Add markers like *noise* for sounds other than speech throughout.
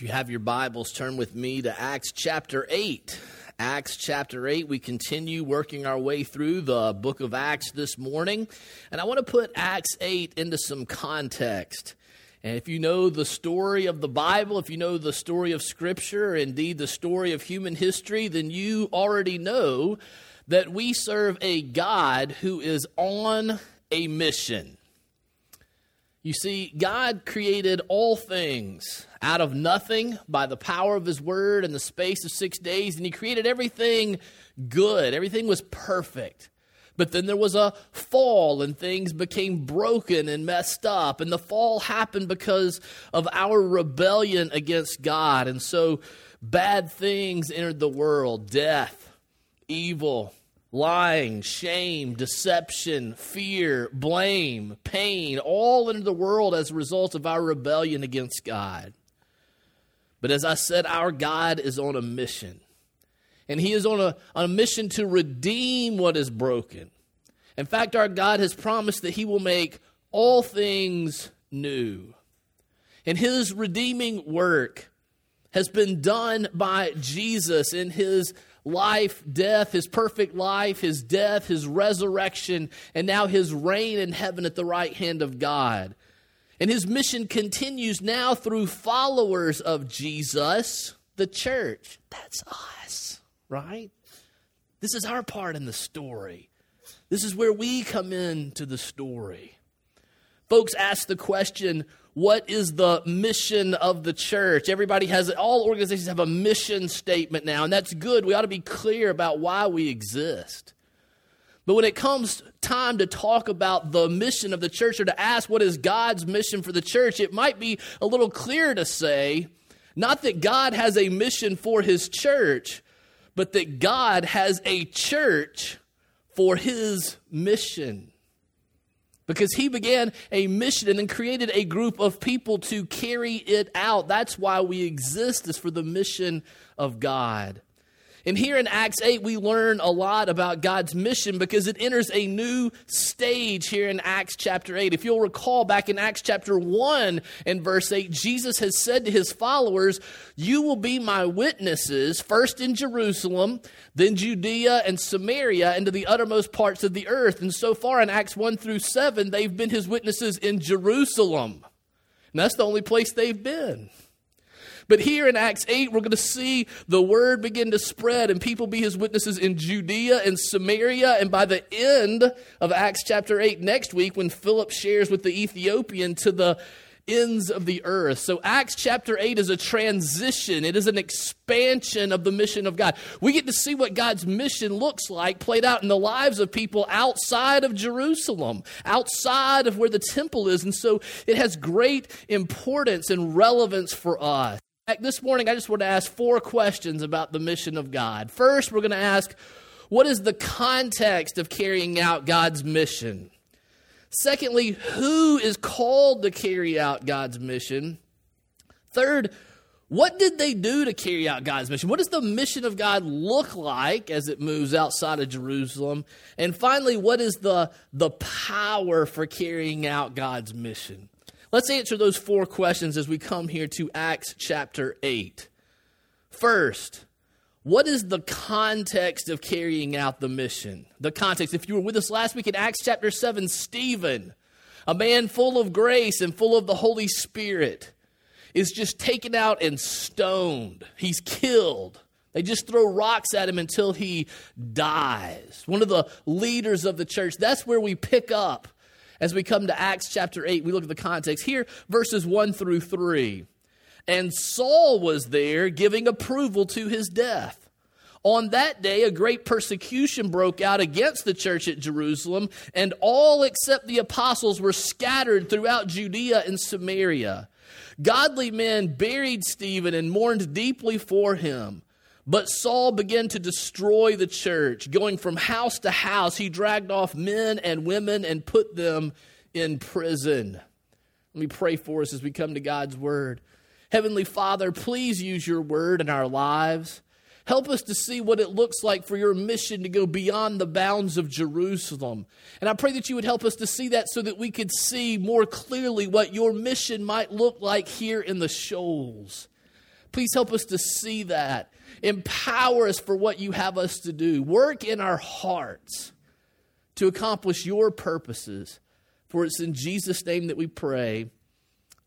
If you have your Bibles, turn with me to Acts chapter 8. Acts chapter 8, we continue working our way through the book of Acts this morning. And I want to put Acts 8 into some context. And if you know the story of the Bible, if you know the story of Scripture, indeed the story of human history, then you already know that we serve a God who is on a mission. You see, God created all things out of nothing by the power of His Word in the space of six days, and He created everything good. Everything was perfect. But then there was a fall, and things became broken and messed up. And the fall happened because of our rebellion against God. And so bad things entered the world death, evil, lying, shame, deception, fear, blame, pain, all into the world as a result of our rebellion against God. But as I said, our God is on a mission. And He is on a, on a mission to redeem what is broken. In fact, our God has promised that He will make all things new. And His redeeming work has been done by Jesus in His life, death, his perfect life, his death, his resurrection, and now his reign in heaven at the right hand of God. And his mission continues now through followers of Jesus, the church. That's us, right? This is our part in the story. This is where we come into the story. Folks ask the question what is the mission of the church? Everybody has, all organizations have a mission statement now, and that's good. We ought to be clear about why we exist. But when it comes time to talk about the mission of the church or to ask what is God's mission for the church, it might be a little clearer to say not that God has a mission for his church, but that God has a church for his mission because he began a mission and then created a group of people to carry it out. That's why we exist, is for the mission of God. And here in Acts 8, we learn a lot about God's mission because it enters a new stage here in Acts chapter 8. If you'll recall back in Acts chapter 1 and verse 8, Jesus has said to his followers, You will be my witnesses, first in Jerusalem, then Judea and Samaria, and to the uttermost parts of the earth. And so far in Acts 1 through 7, they've been his witnesses in Jerusalem. And that's the only place they've been. But here in Acts 8, we're going to see the word begin to spread and people be his witnesses in Judea and Samaria. And by the end of Acts chapter 8 next week, when Philip shares with the Ethiopian to the ends of the earth. So, Acts chapter 8 is a transition, it is an expansion of the mission of God. We get to see what God's mission looks like played out in the lives of people outside of Jerusalem, outside of where the temple is. And so, it has great importance and relevance for us. This morning, I just want to ask four questions about the mission of God. First, we're going to ask, what is the context of carrying out God's mission? Secondly, who is called to carry out God's mission? Third, what did they do to carry out God's mission? What does the mission of God look like as it moves outside of Jerusalem? And finally, what is the, the power for carrying out God's mission? Let's answer those four questions as we come here to Acts chapter 8. First, what is the context of carrying out the mission? The context. If you were with us last week in Acts chapter 7, Stephen, a man full of grace and full of the Holy Spirit, is just taken out and stoned. He's killed. They just throw rocks at him until he dies. One of the leaders of the church. That's where we pick up as we come to Acts chapter 8, we look at the context. Here, verses 1 through 3. And Saul was there giving approval to his death. On that day, a great persecution broke out against the church at Jerusalem, and all except the apostles were scattered throughout Judea and Samaria. Godly men buried Stephen and mourned deeply for him. But Saul began to destroy the church. Going from house to house, he dragged off men and women and put them in prison. Let me pray for us as we come to God's word. Heavenly Father, please use your word in our lives. Help us to see what it looks like for your mission to go beyond the bounds of Jerusalem. And I pray that you would help us to see that so that we could see more clearly what your mission might look like here in the shoals. Please help us to see that. Empower us for what you have us to do. Work in our hearts to accomplish your purposes. For it's in Jesus' name that we pray.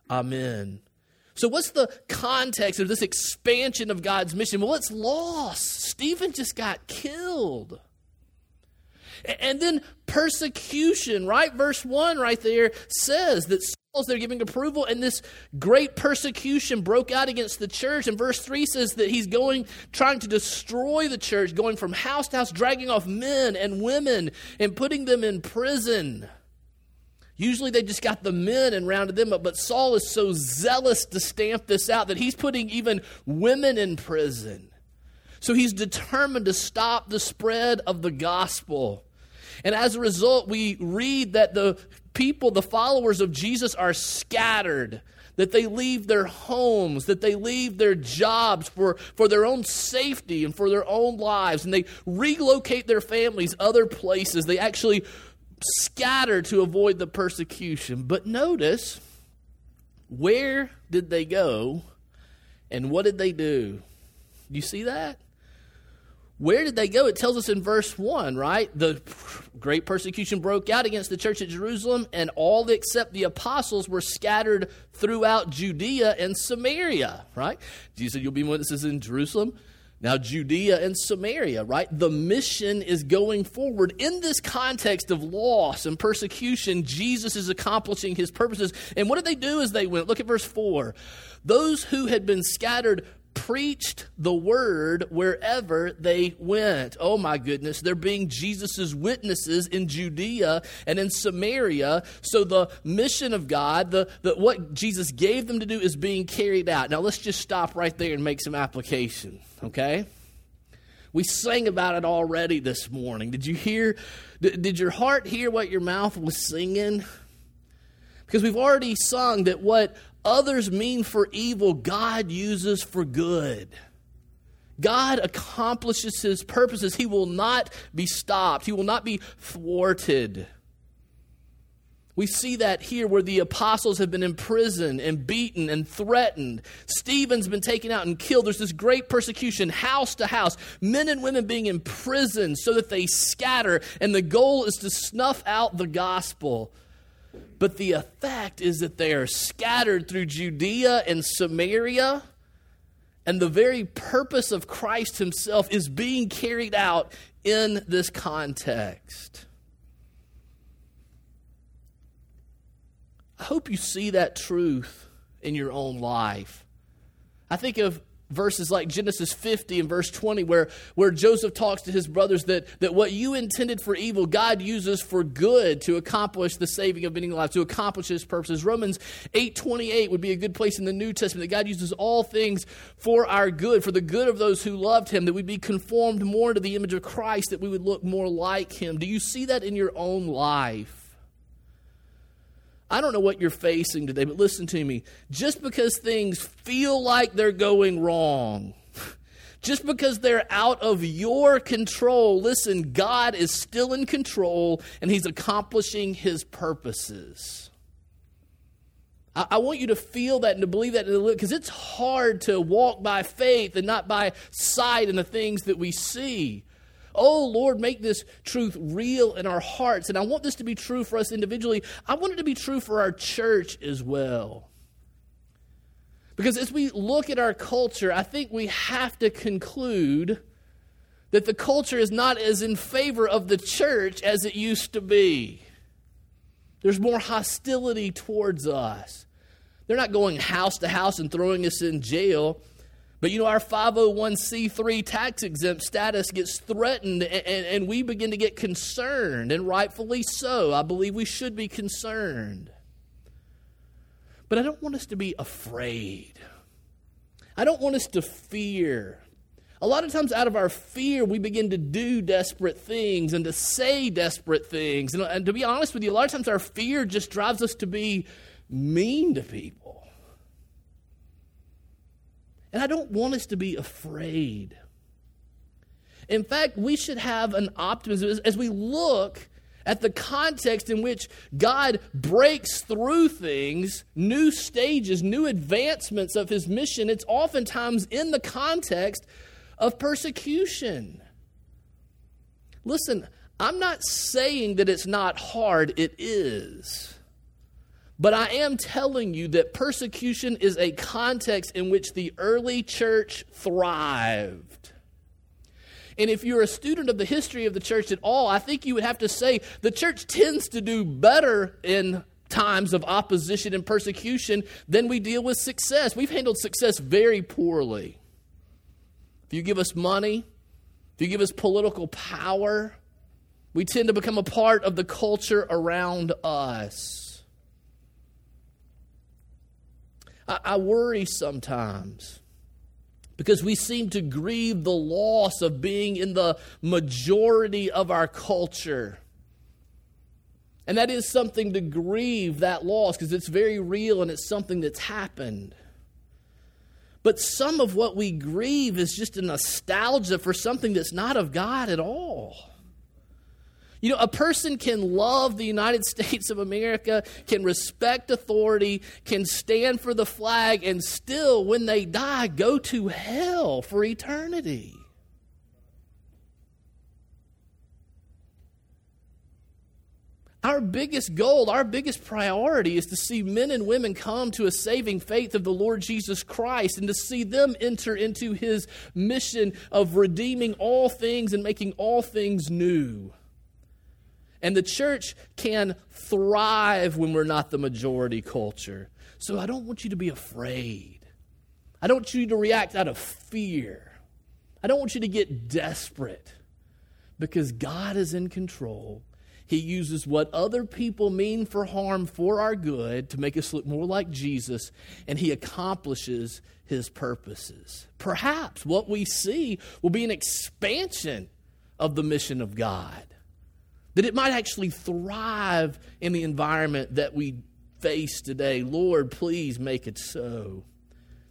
Amen. So, what's the context of this expansion of God's mission? Well, it's lost. Stephen just got killed. And then persecution, right? Verse 1 right there says that Saul's there giving approval, and this great persecution broke out against the church. And verse 3 says that he's going, trying to destroy the church, going from house to house, dragging off men and women and putting them in prison. Usually they just got the men and rounded them up, but Saul is so zealous to stamp this out that he's putting even women in prison. So he's determined to stop the spread of the gospel. And as a result, we read that the people, the followers of Jesus, are scattered that they leave their homes, that they leave their jobs for, for their own safety and for their own lives, and they relocate their families other places. They actually scatter to avoid the persecution. But notice, where did they go and what did they do? You see that? Where did they go? It tells us in verse 1, right? The great persecution broke out against the church at Jerusalem, and all except the apostles were scattered throughout Judea and Samaria, right? Jesus said, You'll be witnesses in Jerusalem. Now, Judea and Samaria, right? The mission is going forward. In this context of loss and persecution, Jesus is accomplishing his purposes. And what did they do as they went? Look at verse 4. Those who had been scattered preached the word wherever they went. Oh my goodness, they're being Jesus's witnesses in Judea and in Samaria. So the mission of God, the, the what Jesus gave them to do is being carried out. Now let's just stop right there and make some application, okay? We sang about it already this morning. Did you hear did your heart hear what your mouth was singing? Because we've already sung that what others mean for evil, God uses for good. God accomplishes his purposes. He will not be stopped, he will not be thwarted. We see that here where the apostles have been imprisoned and beaten and threatened. Stephen's been taken out and killed. There's this great persecution, house to house, men and women being imprisoned so that they scatter. And the goal is to snuff out the gospel. But the effect is that they are scattered through Judea and Samaria. And the very purpose of Christ himself is being carried out in this context. I hope you see that truth in your own life. I think of verses like Genesis 50 and verse 20, where, where Joseph talks to his brothers that, that what you intended for evil, God uses for good to accomplish the saving of many lives, to accomplish his purposes. Romans 8 28 would be a good place in the New Testament that God uses all things for our good, for the good of those who loved him, that we'd be conformed more to the image of Christ, that we would look more like him. Do you see that in your own life? I don't know what you're facing today, but listen to me. Just because things feel like they're going wrong, just because they're out of your control, listen, God is still in control and He's accomplishing His purposes. I, want you to feel that and to believe that because it's hard to walk by faith and not by sight in the things that we see. Oh, Lord, make this truth real in our hearts. And I want this to be true for us individually. I want it to be true for our church as well. Because as we look at our culture, I think we have to conclude that the culture is not as in favor of the church as it used to be. There's more hostility towards us. They're not going house to house and throwing us in jail. But you know, our 501c3 tax exempt status gets threatened, and, and, we begin to get concerned, and rightfully so. I believe we should be concerned. But I don't want us to be afraid. I don't want us to fear. A lot of times, out of our fear, we begin to do desperate things and to say desperate things. And, and to be honest with you, a lot of times our fear just drives us to be mean to people. And I don't want us to be afraid. In fact, we should have an optimism as, we look at the context in which God breaks through things, new stages, new advancements of his mission, it's oftentimes in the context of persecution. Listen, I'm not saying that it's not hard, it is. But I am telling you that persecution is a context in which the early church thrived. And if you're a student of the history of the church at all, I think you would have to say the church tends to do better in times of opposition and persecution than we deal with success. We've handled success very poorly. If you give us money, if you give us political power, we tend to become a part of the culture around us. I, I worry sometimes because we seem to grieve the loss of being in the majority of our culture. And that is something to grieve that loss because it's very real and it's something that's happened. But some of what we grieve is just a nostalgia for something that's not of God at all. You know, a person can love the United *laughs* States of America, can respect authority, can stand for the flag, and still, when they die, go to hell for eternity. Our biggest goal, our biggest priority is to see men and women come to a saving faith of the Lord Jesus Christ and to see them enter into his mission of redeeming all things and making all things new. And the church can thrive when we're not the majority culture. So I don't want you to be afraid. I don't want you to react out of fear. I don't want you to get desperate because God is in control. He uses what other people mean for harm for our good to make us look more like Jesus, and He accomplishes His purposes. Perhaps what we see will be an expansion of the mission of God that it might actually thrive in the environment that we face today. Lord, please make it so.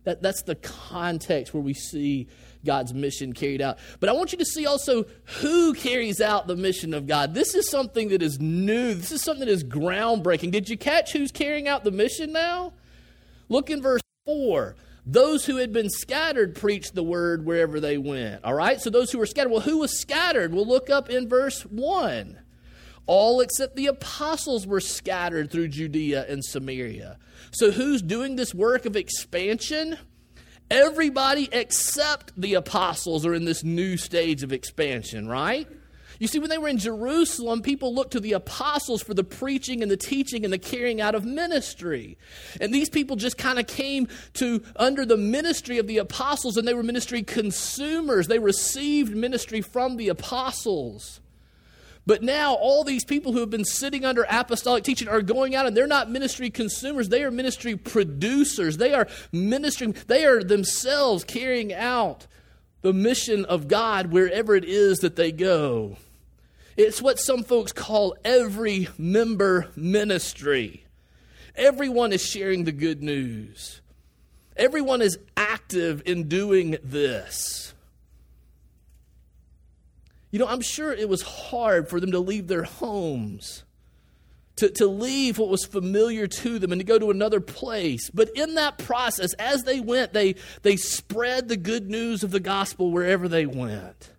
That, that's the context where we see God's mission carried out. But I want you to see also who carries out the mission of God. This is something that is new, this is something that is groundbreaking. Did you catch who's carrying out the mission now? Look in verse 4. Those who had been scattered preached the word wherever they went. All right? So those who were scattered. Well, who was scattered? We'll look up in verse 1. All except the apostles were scattered through Judea and Samaria. So, who's doing this work of expansion? Everybody except the apostles are in this new stage of expansion, right? You see, when they were in Jerusalem, people looked to the apostles for the preaching and the teaching and the carrying out of ministry. And these people just kind of came to under the ministry of the apostles and they were ministry consumers. They received ministry from the apostles. But now, all these people who have been sitting under apostolic teaching are going out and they're not ministry consumers, they are ministry producers. They are ministering, they are themselves carrying out the mission of God wherever it is that they go. It's what some folks call every member ministry. Everyone is sharing the good news, everyone is active in doing this. You know, I'm sure it was hard for them to leave their homes, to, to leave what was familiar to them and to go to another place. But in that process, as they went, they, they spread the good news of the gospel wherever they went.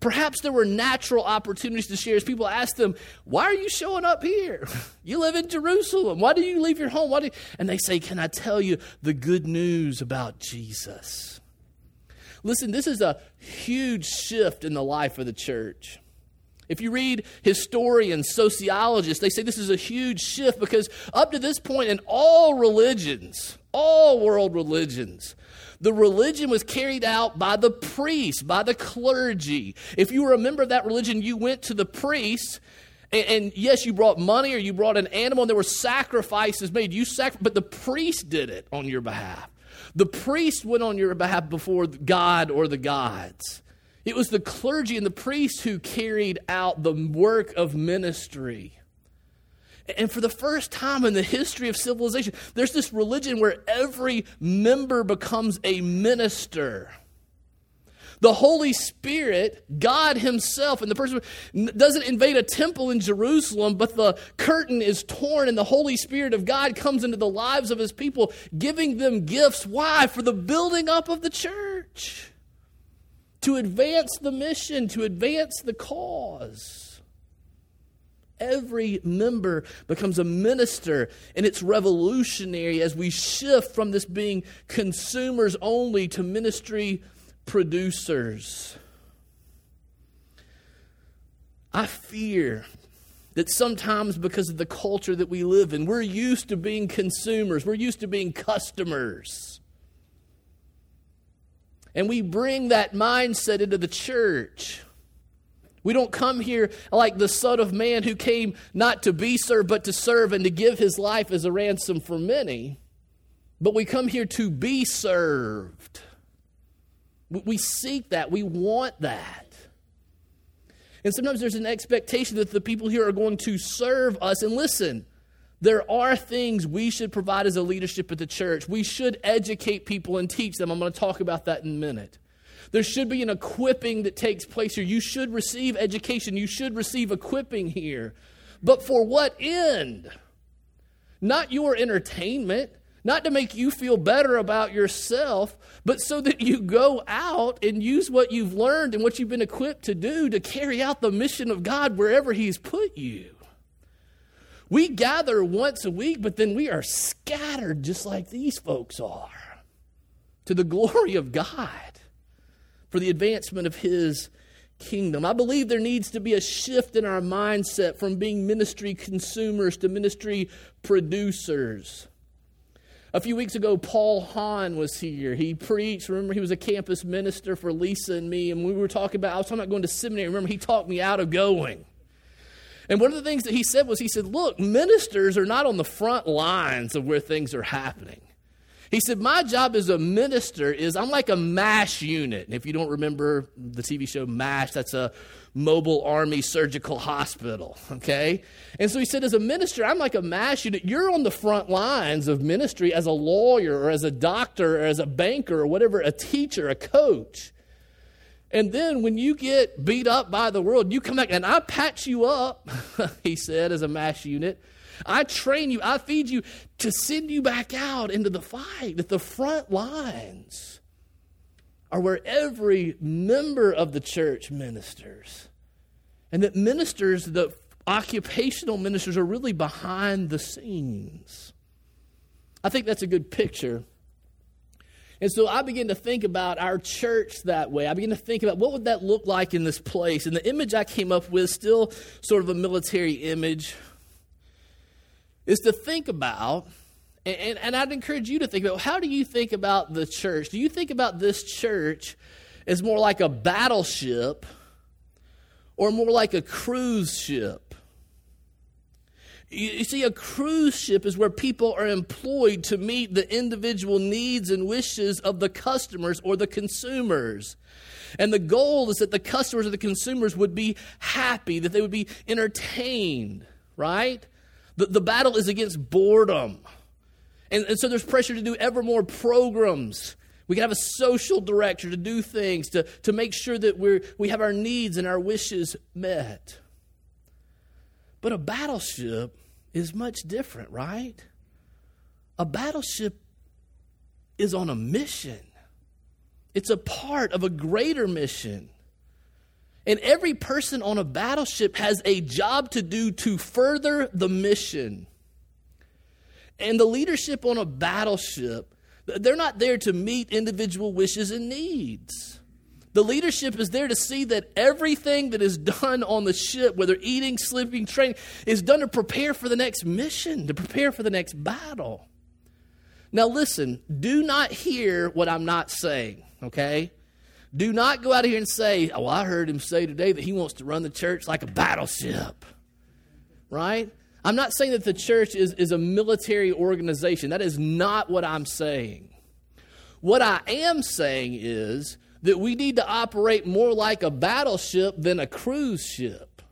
Perhaps there were natural opportunities to share as people asked them, Why are you showing up here? *laughs* You live in Jerusalem. Why do you leave your home? Why do And they say, Can I tell you the good news about Jesus? Listen, this is a huge shift in the life of the church. If you read historians, sociologists, they say this is a huge shift because up to this point in all religions, all world religions, the religion was carried out by the priests, by the clergy. If you were a member of that religion, you went to the priests. And, and yes, you brought money or you brought an animal, and there were sacrifices made. You sac- but the priest did it on your behalf. The priest went on your behalf before God or the gods. It was the clergy and the priests who carried out the work of ministry. And for the first time in the history of civilization, there's this religion where every member becomes a minister. The Holy Spirit, God Himself, and the person doesn't invade a temple in Jerusalem, but the curtain is torn and the Holy Spirit of God comes into the lives of His people, giving them gifts. Why? For the building up of the church, to advance the mission, to advance the cause. Every member becomes a minister, and it's revolutionary as we shift from this being consumers only to ministry producers. I fear that sometimes because of the culture that we live in, we're used to being consumers, we're used to being customers. And we bring that mindset into the church. We don't come here like the Son of Man who came not to be served, but to serve and to give his life as a ransom for many. But we come here to be served. We seek that. We want that. And sometimes there's an expectation that the people here are going to serve us. And listen, there are things we should provide as a leadership at the church. We should educate people and teach them. I'm going to talk about that in a minute. There should be an equipping that takes place here. You should receive education, you should receive equipping here. But for what end? Not your entertainment, not to make you feel better about yourself, but so that you go out and use what you've learned and what you've been equipped to do to carry out the mission of God wherever He's put you. We gather once a week, but then we are scattered just like these folks are to the glory of God for the advancement of His kingdom. I believe there needs to be a shift in our mindset from being ministry consumers to ministry producers. A few weeks ago, Paul Hahn was here. He preached. Remember, he was a campus minister for Lisa and me, and we were talking about, I was talking about going to seminary. Remember, he talked me out of going. And one of the things that he said was, he said, Look, ministers are not on the front lines of where things are happening. He said, My job as a minister is I'm like a MASH unit. And if you don't remember the TV show MASH, that's a mobile army surgical hospital, okay? And so he said, as a minister, I'm like a MASH unit. You're on the front lines of ministry as a lawyer or as a doctor or as a banker or whatever, a teacher, a coach. And then when you get beat up by the world, you come back and I patch you up, *laughs* he said, as a MASH unit. I train you, I feed you to send you back out into the fight at the front lines are where every member of the church ministers. And that ministers, the occupational ministers, are really behind the scenes. I think that's a good picture. And so I begin to think about our church that way. I begin to think about what would that look like in this place. And the image I came up with, still sort of a military image, is to think about and, and I'd encourage you to think about how do you think about the church? Do you think about this church as more like a battleship or more like a cruise ship? You, see, a cruise ship is where people are employed to meet the individual needs and wishes of the customers or the consumers. And the goal is that the customers or the consumers would be happy, that they would be entertained, right? The, the battle is against boredom. And, and so there's pressure to do ever more programs. We can have a social director to do things, to, to make sure that we're, we have our needs and our wishes met. But a battleship is much different, right? A battleship is on a mission, it's a part of a greater mission. And every person on a battleship has a job to do to further the mission. And the leadership on a battleship, they're not there to meet individual wishes and needs. The leadership is there to see that everything that is done on the ship, whether eating, sleeping, training, is done to prepare for the next mission, to prepare for the next battle. Now, listen, do not hear what I'm not saying, okay? Do not go out of here and say, Oh, I heard him say today that he wants to run the church like a battleship, right? I'm not saying that the church is, is a military organization. That is not what I'm saying. What I am saying is that we need to operate more like a battleship than a cruise ship.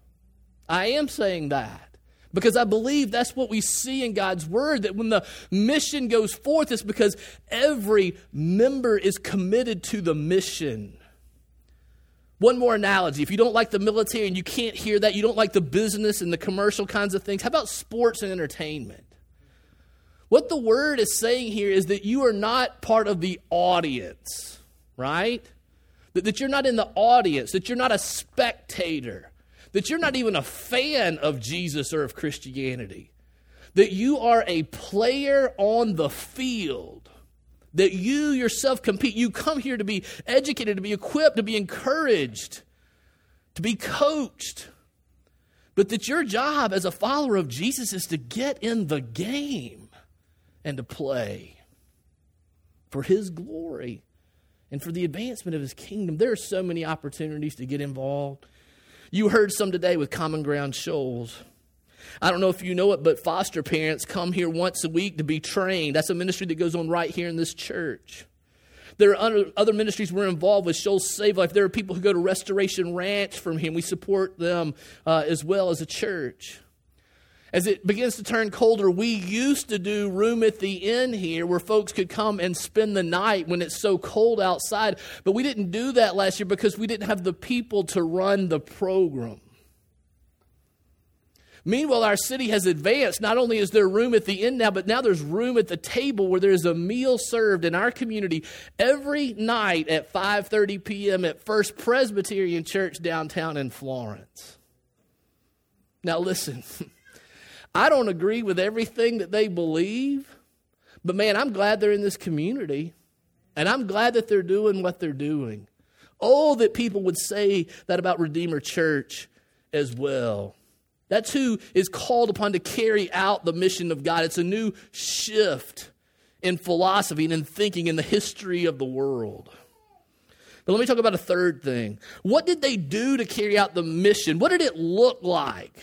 I am saying that because I believe that's what we see in God's Word that when the mission goes forth, it's because every member is committed to the mission. One more analogy. If you don't like the military and you can't hear that, you don't like the business and the commercial kinds of things, how about sports and entertainment? What the word is saying here is that you are not part of the audience, right? That, that you're not in the audience, that you're not a spectator, that you're not even a fan of Jesus or of Christianity, that you are a player on the field, that you yourself compete. You come here to be educated, to be equipped, to be encouraged, to be coached. But that your job as a follower of Jesus is to get in the game and to play for His glory and for the advancement of His kingdom. There are so many opportunities to get involved. You heard some today with Common Ground Shoals. I don't know if you know it, but foster parents come here once a week to be trained. That's a ministry that goes on right here in this church. There are other ministries we're involved with, Shoals Save Life. There are people who go to Restoration Ranch from him. We support them uh, as well as a church. As it begins to turn colder, we used to do room at the inn here where folks could come and spend the night when it's so cold outside. But we didn't do that last year because we didn't have the people to run the program. Meanwhile, our city has advanced. Not only is there room at the inn now, but now there's room at the table where there's a meal served in our community every night at 5:30 p.m. at First Presbyterian Church downtown in Florence. Now listen, *laughs* I don't agree with everything that they believe, but man, I'm glad they're in this community. And I'm glad that they're doing what they're doing. Oh, that people would say that about Redeemer Church as well. That's who is called upon to carry out the mission of God. It's a new shift in philosophy and in thinking in the history of the world. But let me talk about a third thing. What did they do to carry out the mission? What did it look like?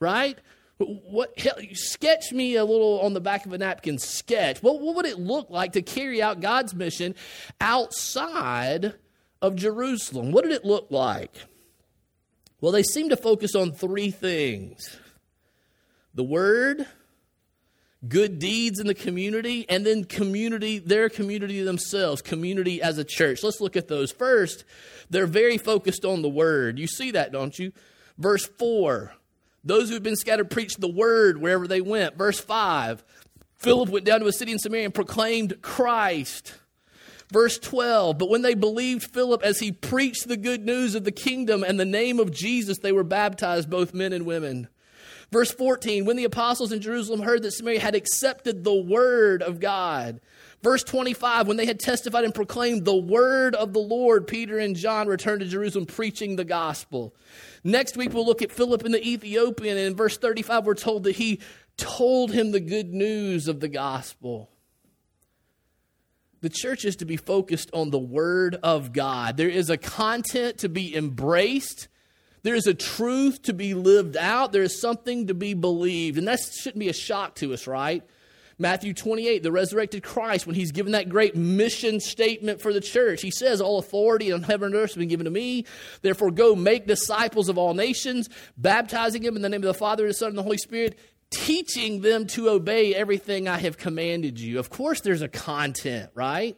Right? What hell, sketch me a little on the back of a napkin sketch. What, what would it look like to carry out God's mission outside of Jerusalem? What did it look like? Well, they seem to focus on three things the word, good deeds in the community, and then community, their community themselves, community as a church. Let's look at those. First, they're very focused on the word. You see that, don't you? Verse 4 those who had been scattered preached the word wherever they went. Verse 5 Philip went down to a city in Samaria and proclaimed Christ. Verse 12, but when they believed Philip as he preached the good news of the kingdom and the name of Jesus, they were baptized, both men and women. Verse 14, when the apostles in Jerusalem heard that Samaria had accepted the word of God. Verse 25, when they had testified and proclaimed the word of the Lord, Peter and John returned to Jerusalem preaching the gospel. Next week, we'll look at Philip and the Ethiopian. And in verse 35, we're told that he told him the good news of the gospel. The church is to be focused on the Word of God. There is a content to be embraced. There is a truth to be lived out. There is something to be believed. And that shouldn't be a shock to us, right? Matthew 28, the resurrected Christ, when he's given that great mission statement for the church, he says, All authority on heaven and earth has been given to me. Therefore, go make disciples of all nations, baptizing them in the name of the Father, the Son, and the Holy Spirit, teaching them to obey everything I have commanded you. Of course, there's a content, right?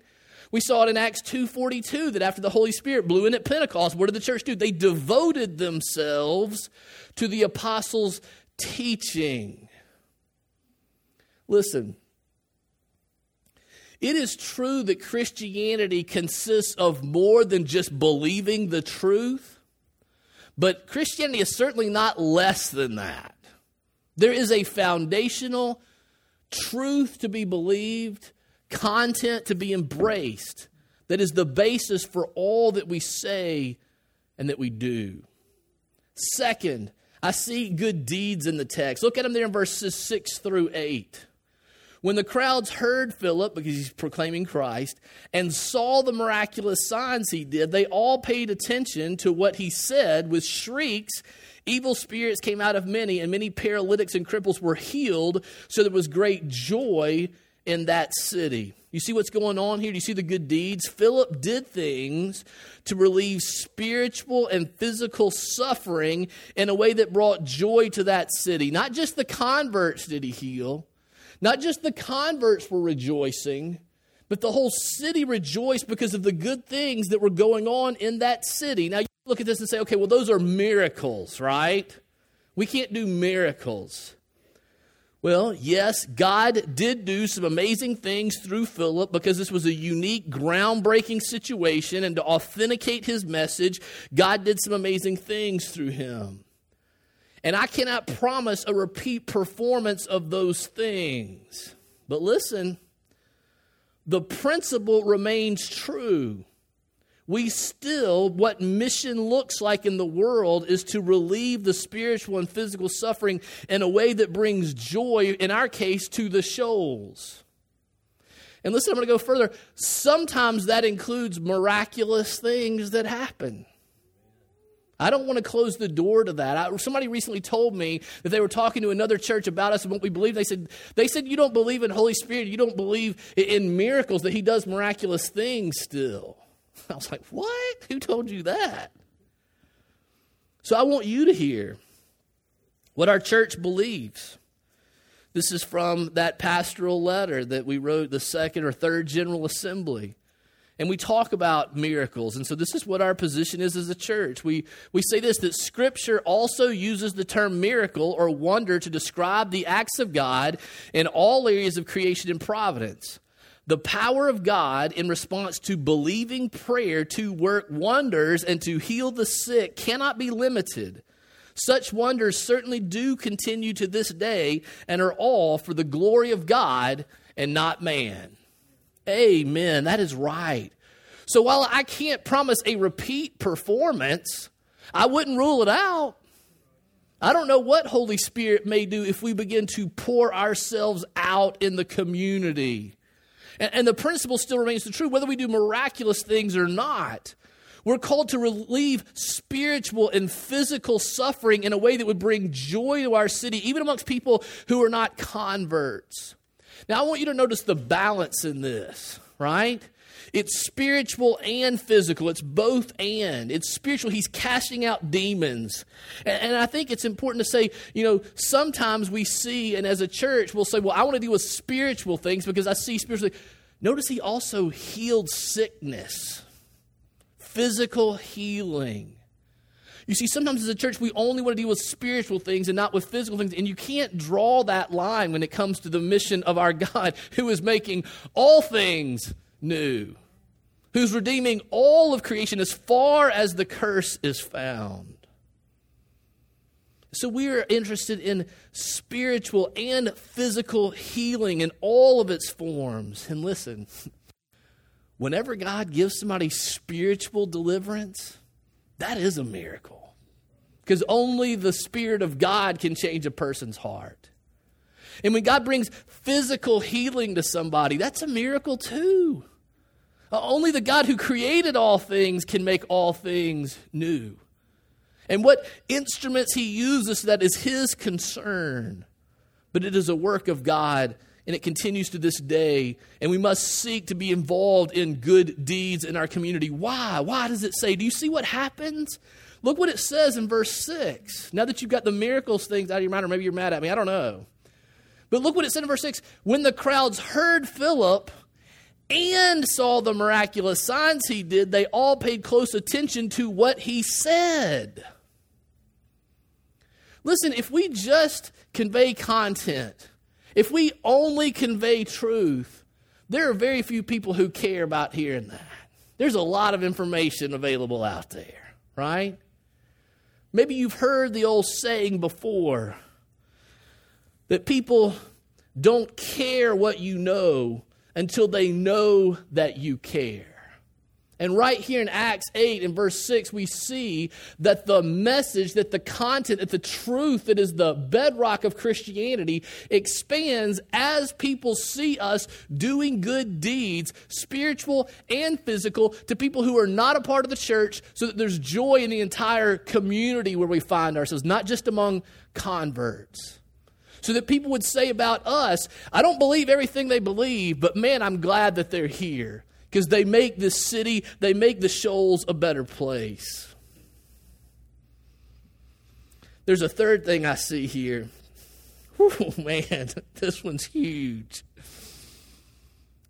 We saw it in Acts 2:42 that after the Holy Spirit blew in at Pentecost, what did the church do? They devoted themselves to the apostles' teaching. Listen, it is true that Christianity consists of more than just believing the truth, but Christianity is certainly not less than that. There is a foundational truth to be believed, content to be embraced, that is the basis for all that we say and that we do. Second, I see good deeds in the text. Look at them there in verses 6 through 8. When the crowds heard Philip, because he's proclaiming Christ, and saw the miraculous signs he did, they all paid attention to what he said with shrieks. Evil spirits came out of many, and many paralytics and cripples were healed, so there was great joy in that city. You see what's going on here? Do you see the good deeds? Philip did things to relieve spiritual and physical suffering in a way that brought joy to that city. Not just the converts did he heal, not just the converts were rejoicing, but the whole city rejoiced because of the good things that were going on in that city. Now, you look at this and say, okay, well, those are miracles, right? We can't do miracles. Well, yes, God did do some amazing things through Philip because this was a unique, groundbreaking situation. And to authenticate his message, God did some amazing things through him. And I cannot promise a repeat performance of those things. But listen, the principle remains true we still, what mission looks like in the world is to relieve the spiritual and physical suffering in a way that brings joy, in our case, to the shoals. And listen, I'm going to go further. Sometimes that includes miraculous things that happen. I don't want to close the door to that. I, somebody recently told me that they were talking to another church about us and what we believe. They said, they said, You don't believe in Holy Spirit. You don't believe in miracles, that He does miraculous things still. *laughs* I was like, What? Who told you that? So I want you to hear what our church believes. This is from that pastoral letter that we wrote the second or third General Assembly. And we talk about miracles. And so this is what our position is as a church. We, we say this that Scripture also uses the term miracle or wonder to describe the acts of God in all areas of creation and providence. The power of God in response to believing prayer to work wonders and to heal the sick cannot be limited. Such wonders certainly do continue to this day and are all for the glory of God and not man. Amen. That is right. So while I can't promise a repeat performance, I wouldn't rule it out. I don't know what Holy Spirit may do if we begin to pour ourselves out in the community. And, and the principle still remains the true, whether we do miraculous things or not. We're called to relieve spiritual and physical suffering in a way that would bring joy to our city, even amongst people who are not converts. Now, I want you to notice the balance in this, right? It's spiritual and physical. It's both and. It's spiritual. He's casting out demons. And, and, I think it's important to say, you know, sometimes we see, and as a church, we'll say, well, I want to deal with spiritual things because I see spiritually. Notice he also healed sickness, physical healing. You see, sometimes as a church, we only want to deal with spiritual things and not with physical things. And you can't draw that line when it comes to the mission of our *laughs* God, who is making all things new, who's redeeming all of creation as far as the curse is found. So we are interested in spiritual and physical healing in all of its forms. And listen, *laughs* whenever God gives somebody spiritual deliverance, that is a miracle. Because only the Spirit of God can change a person's heart. And when God brings physical healing to somebody, that's a miracle too. Uh, only the God who created all things can make all things new. And what instruments he uses, that is his concern. But it is a work of God, and it continues to this day. And we must seek to be involved in good deeds in our community. Why? Why does it say? Do you see what happens? Look what it says in verse 6. Now that you've got the miracles things out of your mind, or maybe you're mad at me, I don't know. But look what it said in verse 6. When the crowds heard Philip, and saw the miraculous signs he did, they all paid close attention to what he said. Listen, if we just convey content, if we only convey truth, there are very few people who care about hearing that. There's a lot of information available out there, right? Maybe you've heard the old saying before that people don't care what you know until they know that you care. And right here in Acts 8 and verse 6, we see that the message, that the content, that the truth that is the bedrock of Christianity expands as people see us doing good deeds, spiritual and physical, to people who are not a part of the church, so that there's joy in the entire community where we find ourselves, not just among converts. So that people would say about us, I don't believe everything they believe, but man, I'm glad that they're here because they make this city, they make the shoals a better place. There's a third thing I see here. Man, *laughs* this one's huge.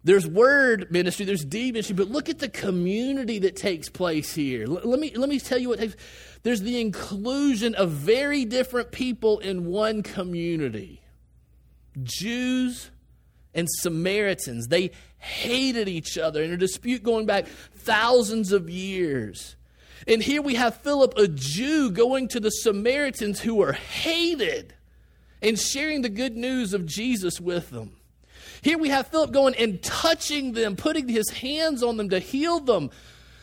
There's word ministry, there's deed ministry, but look at the community that takes place here. L- let, me, let me tell you what takes There's the inclusion of very different people in one community Jews and Samaritans. They hated each other in a dispute going back thousands of years. And here we have Philip, a Jew, going to the Samaritans who are hated and sharing the good news of Jesus with them. Here we have Philip going and touching them, putting his hands on them to heal them,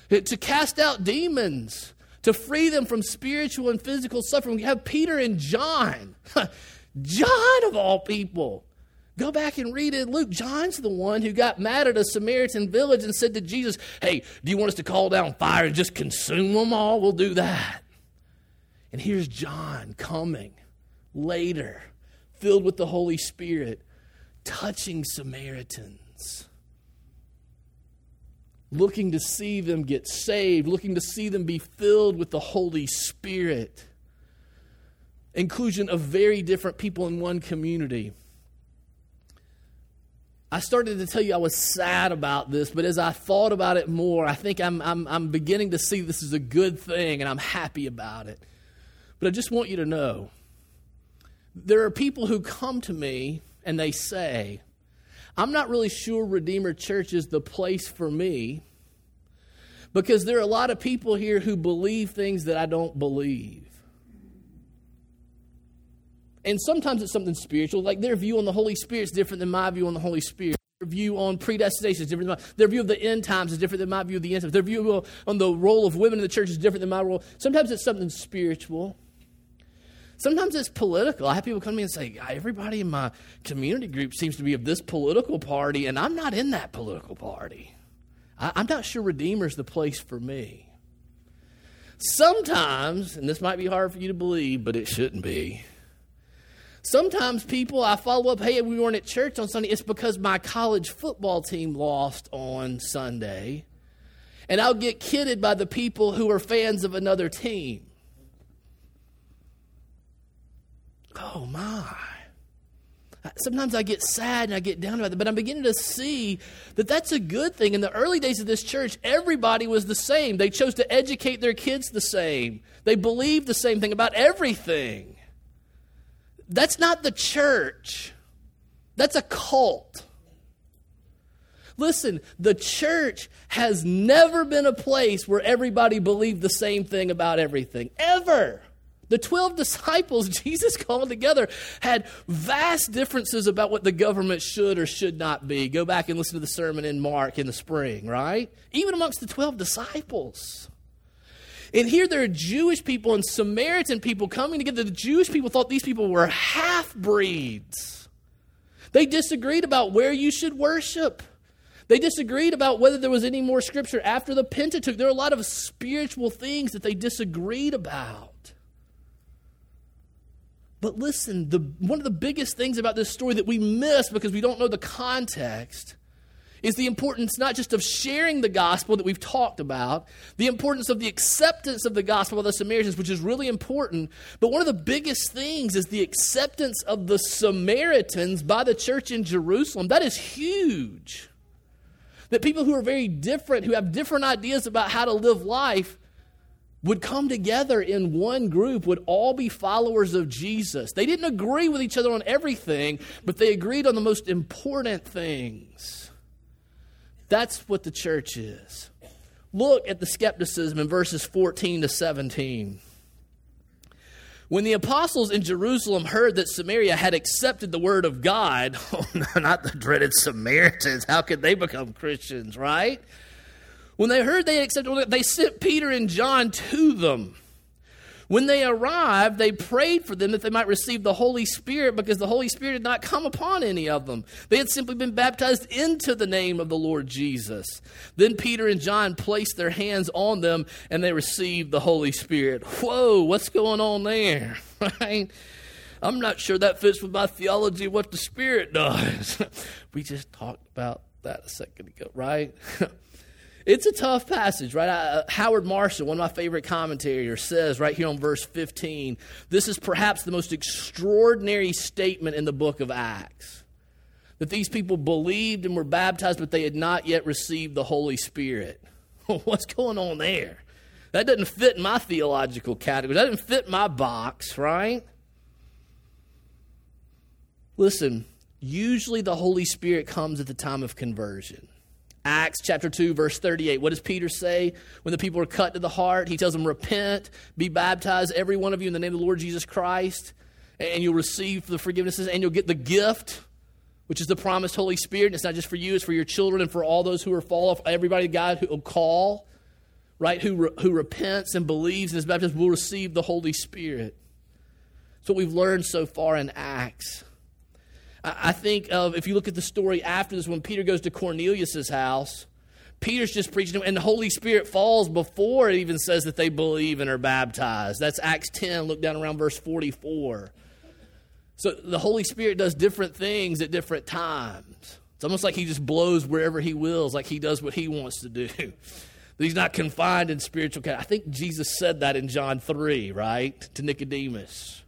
to cast out demons, to free them from spiritual and physical suffering. We have Peter and John. *laughs* John, of all people. Go back and read it. Luke, John's the one who got mad at a Samaritan village and said to Jesus, Hey, do you want us to call down fire and just consume them all? We'll do that. And here's John coming later, filled with the Holy Spirit, touching Samaritans, looking to see them get saved, looking to see them be filled with the Holy Spirit. Inclusion of very different people in one community. I started to tell you I was sad about this, but as I thought about it more, I think I'm, I'm, I'm beginning to see this is a good thing and I'm happy about it. But I just want you to know there are people who come to me and they say, I'm not really sure Redeemer Church is the place for me because there are a lot of people here who believe things that I don't believe. And sometimes it's something spiritual, like their view on the Holy Spirit is different than my view on the Holy Spirit. Their view on predestination is different than my, their view of the end times is different than my view of the end times. Their view on the role of women in the church is different than my role. Sometimes it's something spiritual. Sometimes it's political. I have people come to me and say, everybody in my community group seems to be of this political party, and I'm not in that political party. I, I'm not sure Redeemer's the place for me. Sometimes, and this might be hard for you to believe, but it shouldn't be. Sometimes people, I follow up, hey, we weren't at church on Sunday. It's because my college football team lost on Sunday. And I'll get kidded by the people who are fans of another team. oh my. Sometimes I get sad and I get down about it, but I'm beginning to see that that's a good thing. In the early days of this church, everybody was the same. They chose to educate their kids the same, they believed the same thing about everything. That's not the church, that's a cult. Listen, the church has never been a place where everybody believed the same thing about everything, ever. The 12 disciples *laughs* Jesus called together had vast differences about what the government should or should not be. Go back and listen to the sermon in Mark in the spring, right? Even amongst the 12 disciples. And here there are Jewish people and Samaritan people coming together. The Jewish people thought these people were half breeds. They disagreed about where you should worship. They disagreed about whether there was any more scripture after the Pentateuch. There are a lot of spiritual things that they disagreed about. But listen, the, one of the biggest things about this story that we miss because we don't know the context is the importance not just of sharing the gospel that we've talked about, the importance of the acceptance of the gospel of the Samaritans, which is really important. But one of the biggest things is the acceptance of the Samaritans by the church in Jerusalem. That is huge. That people who are very different, who have different ideas about how to live life, would come together in one group, would all be followers of Jesus. They didn't agree with each other on everything, but they agreed on the most important things. That's what the church is. Look at the skepticism in verses 14 to 17. When the apostles in Jerusalem heard that Samaria had accepted the word of God, *laughs* oh, not the dreaded Samaritans, how could they become Christians, right? When they heard they accepted, they sent Peter and John to them. When they arrived, they prayed for them that they might receive the Holy Spirit because the Holy Spirit had not come upon any of them. They had simply been baptized into the name of the Lord Jesus. Then Peter and John placed their hands on them and they received the Holy Spirit. Whoa, what's going on there? *laughs* Right? I'm not sure that fits with my theology of what the Spirit does. *laughs* we just talked about that a second ago, right? *laughs* It's a tough passage, right? Uh, Howard Marshall, one of my favorite commentators, says right here on verse 15 this is perhaps the most extraordinary statement in the book of Acts. that these people believed and were baptized, but they had not yet received the Holy Spirit. *laughs* What's going on there? That doesn't fit my theological category. That doesn't fit my box, right? Listen, usually the Holy Spirit comes at the time of conversion. Acts chapter 2, verse 38. What does Peter say when the people are cut to the heart? He tells them, Repent, be baptized, every one of you, in the name of the Lord Jesus Christ, and you'll receive the forgivenesses, and you'll get the gift, which is the promised Holy Spirit. And it's not just for you, it's for your children and for all those who are fall off, everybody God who will call, right, who, re- who repents and believes and is baptized will receive the Holy Spirit. That's what we've learned so far in Acts. I think of, if you look at the story after this, when Peter goes to Cornelius' house, Peter's just preaching, and the Holy Spirit falls before it even says that they believe and are baptized. That's Acts 10. Look down around verse 44. So the Holy Spirit does different things at different times. It's almost like he just blows wherever he wills, like he does what he wants to do. *laughs* He's not confined in spiritual. I think Jesus said that in John 3, right? To Nicodemus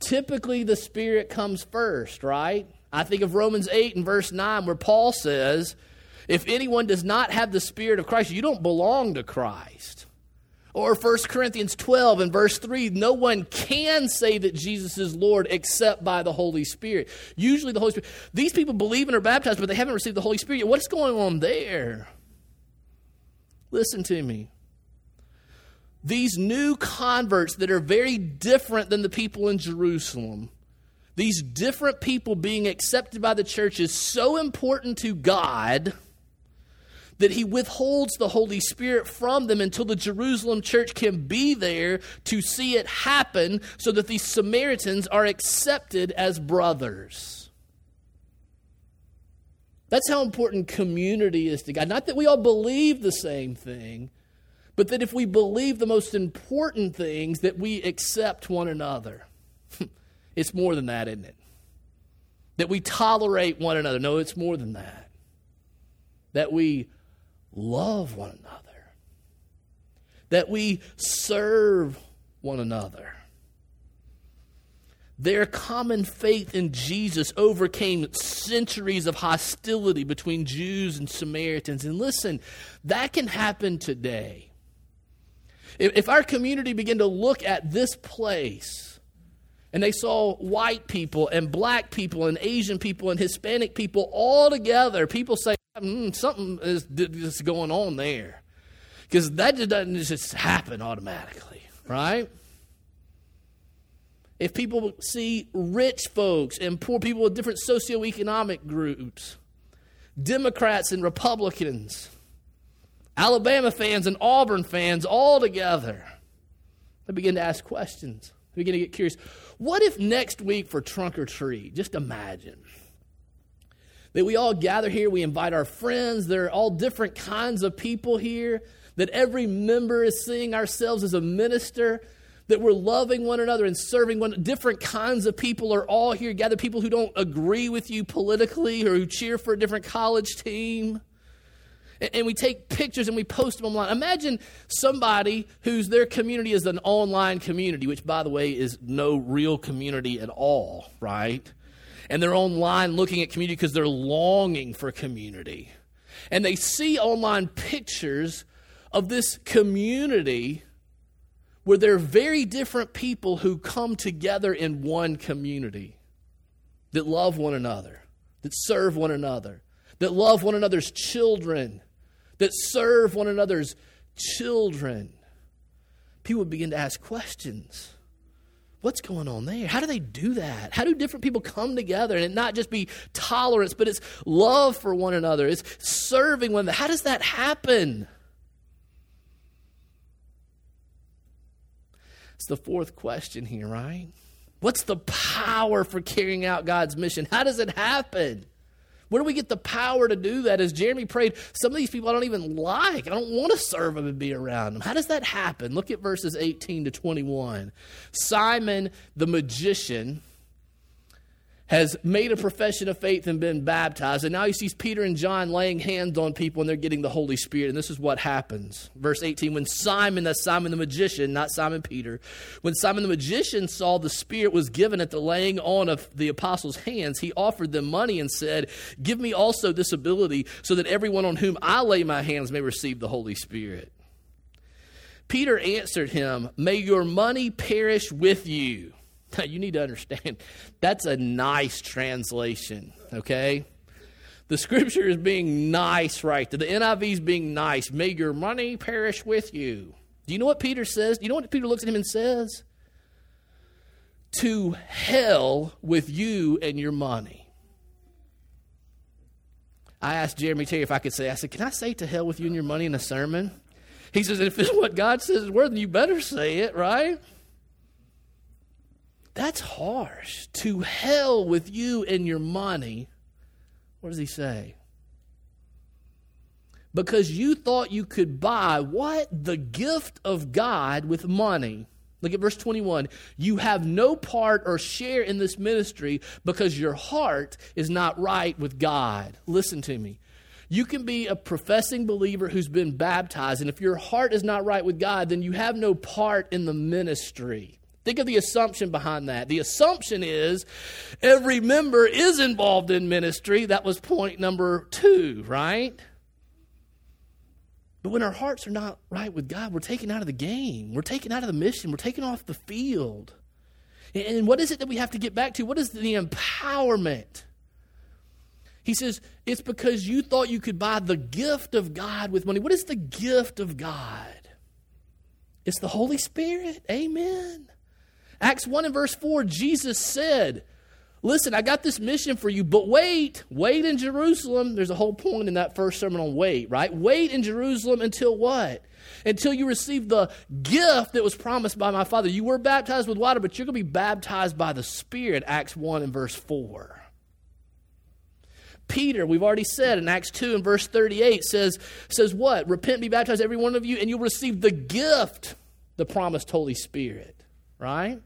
typically the Spirit comes first, right? I think of Romans 8 and verse 9, where Paul says, If anyone does not have the Spirit of Christ, you don't belong to Christ. Or 1 Corinthians 12 and verse 3, no one can say that Jesus is Lord except by the Holy Spirit. Usually the Holy Spirit. These people believe and are baptized, but they haven't received the Holy Spirit. What's going on there? Listen to me these new converts that are very different than the people in Jerusalem, these different people being accepted by the church is so important to God that he withholds the Holy Spirit from them until the Jerusalem church can be there to see it happen so that these Samaritans are accepted as brothers. That's how important community is to God. Not that we all believe the same thing, but that if we believe the most important things, that we accept one another. *laughs* it's more than that, isn't it? That we tolerate one another. No, it's more than that. That we love one another. That we serve one another. Their common faith in Jesus overcame centuries of hostility between Jews and Samaritans. And listen, that can happen today. If, our community began to look at this place and they saw white people and black people and Asian people and Hispanic people all together, people say, mm, something is, is going on there. Because that just doesn't just happen automatically, right? If people see rich folks and poor people with different socioeconomic groups, Democrats and Republicans, Alabama fans and Auburn fans all together. They begin to ask questions. They begin to get curious. What if next week for trunk or treat, just imagine that we all gather here, we invite our friends, there are all different kinds of people here, that every member is seeing ourselves as a minister, that we're loving one another and serving one different kinds of people are all here gather people who don't agree with you politically or who cheer for a different college team and we take pictures and we post them online. Imagine somebody whose their community is an online community, which, by the way, is no real community at all, right? And they're online looking at community because they're longing for community. And they see online pictures of this community where there are very different people who come together in one community that love one another, that serve one another, that love one another's children that serve one another's children. People begin to ask questions. What's going on there? How do they do that? How do different people come together and it not just be tolerance, but it's love for one another? It's serving one another. How does that happen? It's the fourth question here, right? What's the power for carrying out God's mission? How does it happen? Where do we get the power to do that? As Jeremy prayed, some of these people I don't even like. I don't want to serve them and be around them. How does that happen? Look at verses 18 to 21. Simon the magician has made a profession of faith and been baptized. And now he sees Peter and John laying hands on people and they're getting the Holy Spirit. And this is what happens. Verse 18 When Simon, that's Simon the magician, not Simon Peter, when Simon the magician saw the Spirit was given at the laying on of the apostles' hands, he offered them money and said, Give me also this ability so that everyone on whom I lay my hands may receive the Holy Spirit. Peter answered him, May your money perish with you. Now, you need to understand that's a nice translation, okay? The scripture is being nice right The NIV is being nice. May your money perish with you. Do you know what Peter says? Do you know what Peter looks at him and says? To hell with you and your money. I asked Jeremy Terry if I could say, I said, Can I say to hell with you and your money in a sermon? He says, If it's what God says is worth, you better say it, right? That's harsh. To hell with you and your money. What does he say? Because you thought you could buy what? The gift of God with money. Look at verse 21. You have no part or share in this ministry because your heart is not right with God. Listen to me. You can be a professing believer who's been baptized, and if your heart is not right with God, then you have no part in the ministry. Think of the assumption behind that. The assumption is every member is involved in ministry. That was point number two, right? But when our hearts are not right with God, we're taken out of the game. We're taken out of the mission. We're taken off the field. And what is it that we have to get back to? What is the empowerment? He says, It's because you thought you could buy the gift of God with money. What is the gift of God? It's the Holy Spirit. Amen. Acts 1 and verse 4, Jesus said, Listen, I got this mission for you, but wait, wait in Jerusalem. There's a whole point in that first sermon on wait, right? Wait in Jerusalem until what? Until you receive the gift that was promised by my Father. You were baptized with water, but you're going to be baptized by the Spirit, Acts 1 and verse 4. Peter, we've already said in Acts 2 and verse 38 says, says what? Repent, be baptized, every one of you, and you'll receive the gift, the promised Holy Spirit, right?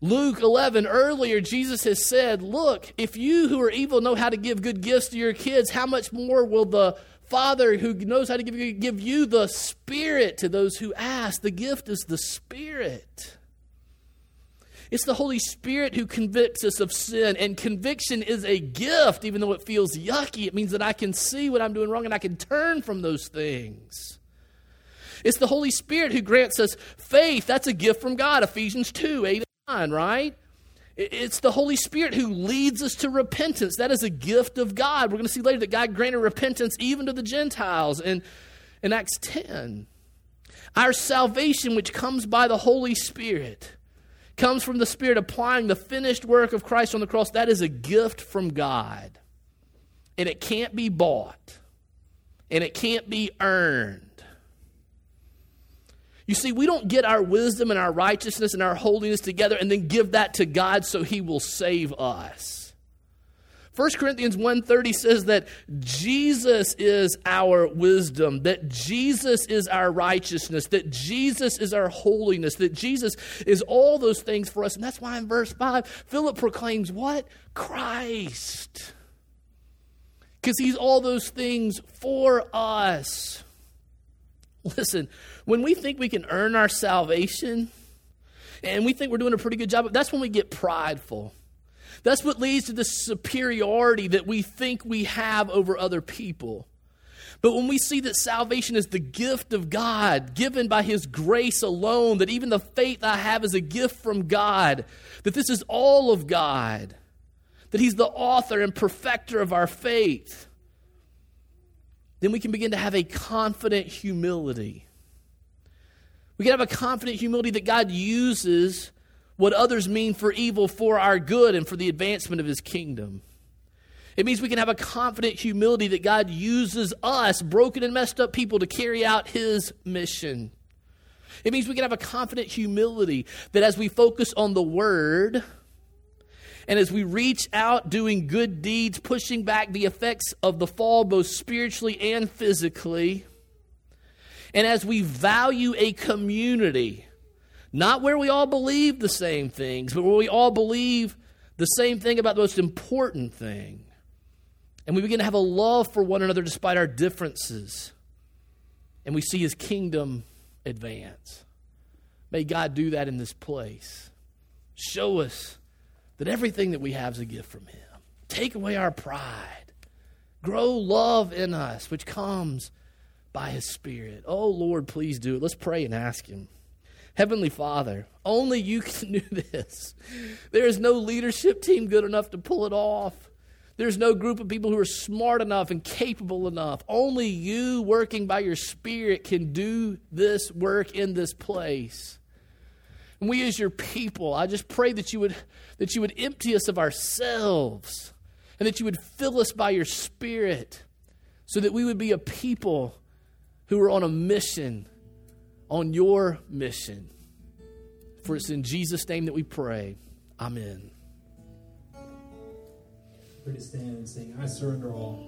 Luke 11, earlier, Jesus has said, Look, if you who are evil know how to give good gifts to your kids, how much more will the Father who knows how to give you, give you the Spirit to those who ask? The gift is the Spirit. It's the Holy Spirit who convicts us of sin, and conviction is a gift, even though it feels yucky. It means that I can see what I'm doing wrong and I can turn from those things. It's the Holy Spirit who grants us faith. That's a gift from God, Ephesians 2 8 right? It's the Holy Spirit who leads us to repentance. That is a gift of God. We're going to see later that God granted repentance even to the Gentiles in, in Acts 10. Our salvation, which comes by the Holy Spirit, comes from the Spirit applying the finished work of Christ on the cross. That is a gift from God. And it can't be bought, and it can't be earned. You see, we don't get our wisdom and our righteousness and our holiness together and then give that to God so he will save us. 1 Corinthians 1:30 says that Jesus is our wisdom, that Jesus is our righteousness, that Jesus is our holiness, that Jesus is all those things for us. And that's why in verse 5 Philip proclaims what? Christ. Cuz he's all those things for us. *laughs* Listen, when we think we can earn our salvation and we think we're doing a pretty good job, that's when we get prideful. That's what leads to the superiority that we think we have over other people. But when we see that salvation is the gift of God, given by His grace alone, that even the faith I have is a gift from God, that this is all of God, that He's the author and perfecter of our faith, then we can begin to have a confident humility we can have a confident humility that God uses what others mean for evil for our good and for the advancement of his kingdom. It means we can have a confident humility that God uses us, broken and messed up people, to carry out his mission. It means we can have a confident humility that as we focus on the word, and as we reach out doing good deeds, pushing back the effects of the fall, both spiritually and physically, and as we value a community, Not where we all believe the same things, but where we all believe the same thing about the most important thing. And we begin to have a love for one another despite our differences. And we see his kingdom advance. May God do that in this place. Show us that everything that we have is a gift from him. Take away our pride. Grow love in us, which comes by his Spirit. Oh, Lord, please do it. Let's pray and ask him. Heavenly Father, only you *laughs* can do this. There is no leadership team good enough to pull it off. There's no group of people who are smart enough and capable enough. Only you, working by your Spirit, can do this work in this place. And we as your people, I just pray that you would that you would empty us of ourselves and that you would fill us by your spirit so that we would be a people who are on a mission, on your mission. For it's in Jesus' name that we pray. Amen. to stand and sing, I surrender all.